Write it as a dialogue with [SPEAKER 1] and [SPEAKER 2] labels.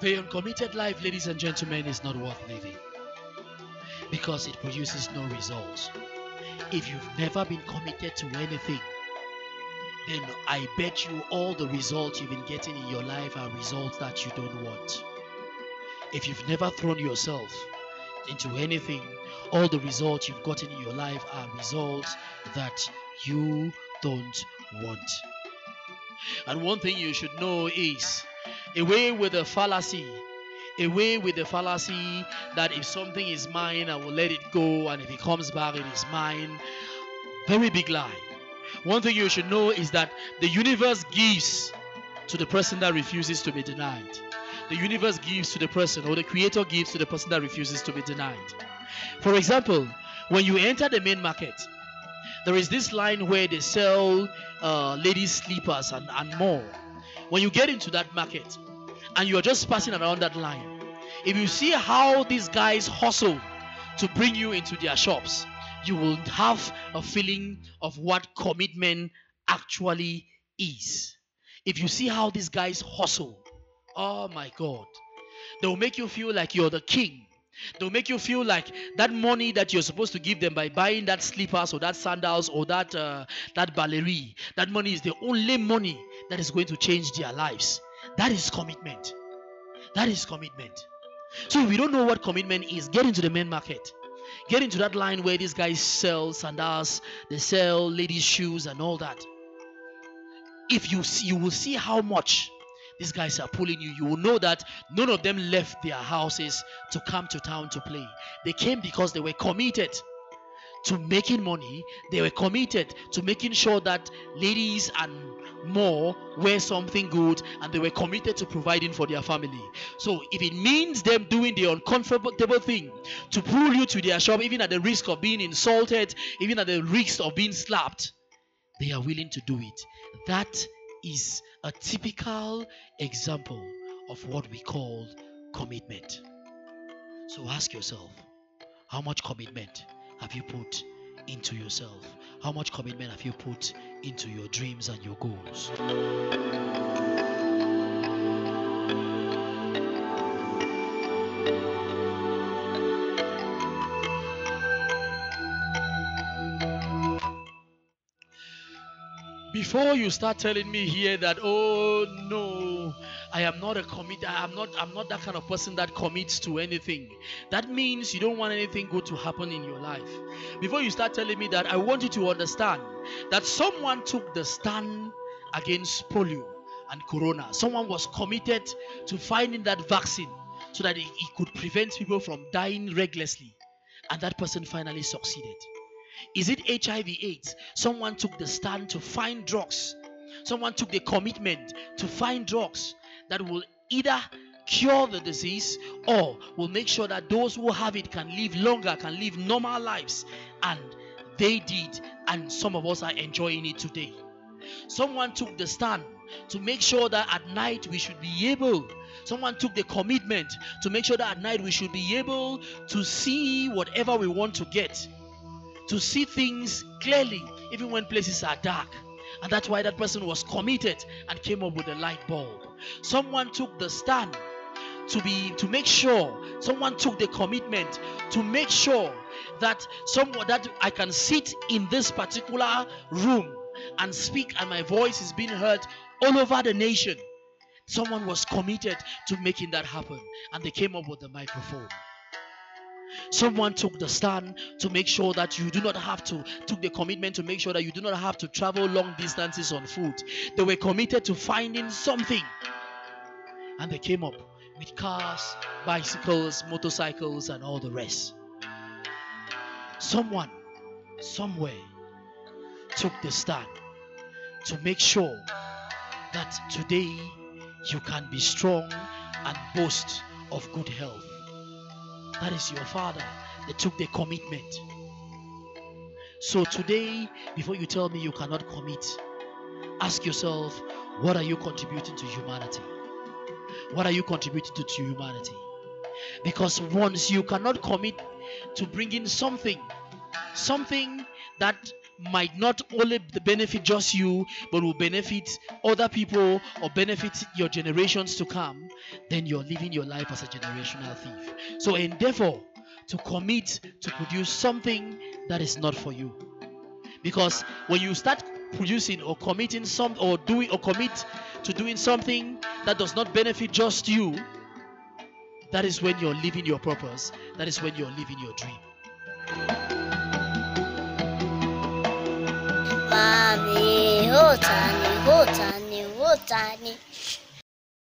[SPEAKER 1] The uncommitted life, ladies and gentlemen, is not worth living because it produces no results. If you've never been committed to anything, then I bet you all the results you've been getting in your life are results that you don't want. If you've never thrown yourself into anything, all the results you've gotten in your life are results that you don't want. And one thing you should know is away with the fallacy away with the fallacy that if something is mine, I will let it go, and if it comes back, it is mine. Very big lie. One thing you should know is that the universe gives to the person that refuses to be denied. The universe gives to the person, or the creator gives to the person that refuses to be denied. For example, when you enter the main market, there is this line where they sell uh, ladies' slippers and, and more. When you get into that market, and you are just passing around that line, if you see how these guys hustle to bring you into their shops, you will have a feeling of what commitment actually is. If you see how these guys hustle, oh my God, they will make you feel like you're the king. They'll make you feel like that money that you're supposed to give them by buying that slippers or that sandals or that uh, that ballerie, that money is the only money that is going to change their lives. That is commitment. That is commitment. So we don't know what commitment is, get into the main market. Get into that line where these guys sell sandals, they sell ladies' shoes and all that. If you see, you will see how much these guys are pulling you. You will know that none of them left their houses to come to town to play. They came because they were committed to making money. They were committed to making sure that ladies and more wear something good and they were committed to providing for their family. So if it means them doing the uncomfortable thing to pull you to their shop, even at the risk of being insulted, even at the risk of being slapped, they are willing to do it. That is a typical example of what we call commitment. So ask yourself, how much commitment have you put into yourself? How much commitment have you put into your dreams and your goals? Before you start telling me here that oh no i am not a commit i'm not i'm not that kind of person that commits to anything. That means you don't want anything good to happen in your life. Before you start telling me that i want you to understand that someone took the stand against polio and corona. Someone was committed to finding that vaccine so that it, it could prevent people from dying recklessly. And that person finally succeeded is it HIV AIDS? Someone took the stand to find drugs. Someone took the commitment to find drugs that will either cure the disease or will make sure that those who have it can live longer, can live normal lives. And they did, and some of us are enjoying it today. Someone took the stand to make sure that at night we should be able someone took the commitment to make sure that at night we should be able to see whatever we want to get to see things clearly, even when places are dark. And that's why that person was committed and came up with a light bulb. Someone took the stand to be to make sure someone took the commitment to make sure that someone that I can sit in this particular room and speak and my voice is being heard all over the nation. Someone was committed to making that happen and they came up with the microphone. Someone took the stand to make sure that you do not have to, took the commitment to make sure that you do not have to travel long distances on foot. They were committed to finding something. And they came up with cars, bicycles, motorcycles, and all the rest. Someone, somewhere, took the stand to make sure that today you can be strong and boast of good health. That is your father. They took the commitment. So today, before you tell me you cannot commit, ask yourself, what are you contributing to humanity? What are you contributing to, to humanity? Because once you cannot commit to bringing something, something that might not only benefit just you, but will benefit other people or benefit your generations to come, then you're living your life as a generational thief. So endeavor to commit to produce something that is not for you. Because when you start producing or committing some or doing or commit to doing something that does not benefit just you, that is when you're living your purpose. That is when you're living your dream.
[SPEAKER 2] Mami, hotani, hotani, hotani.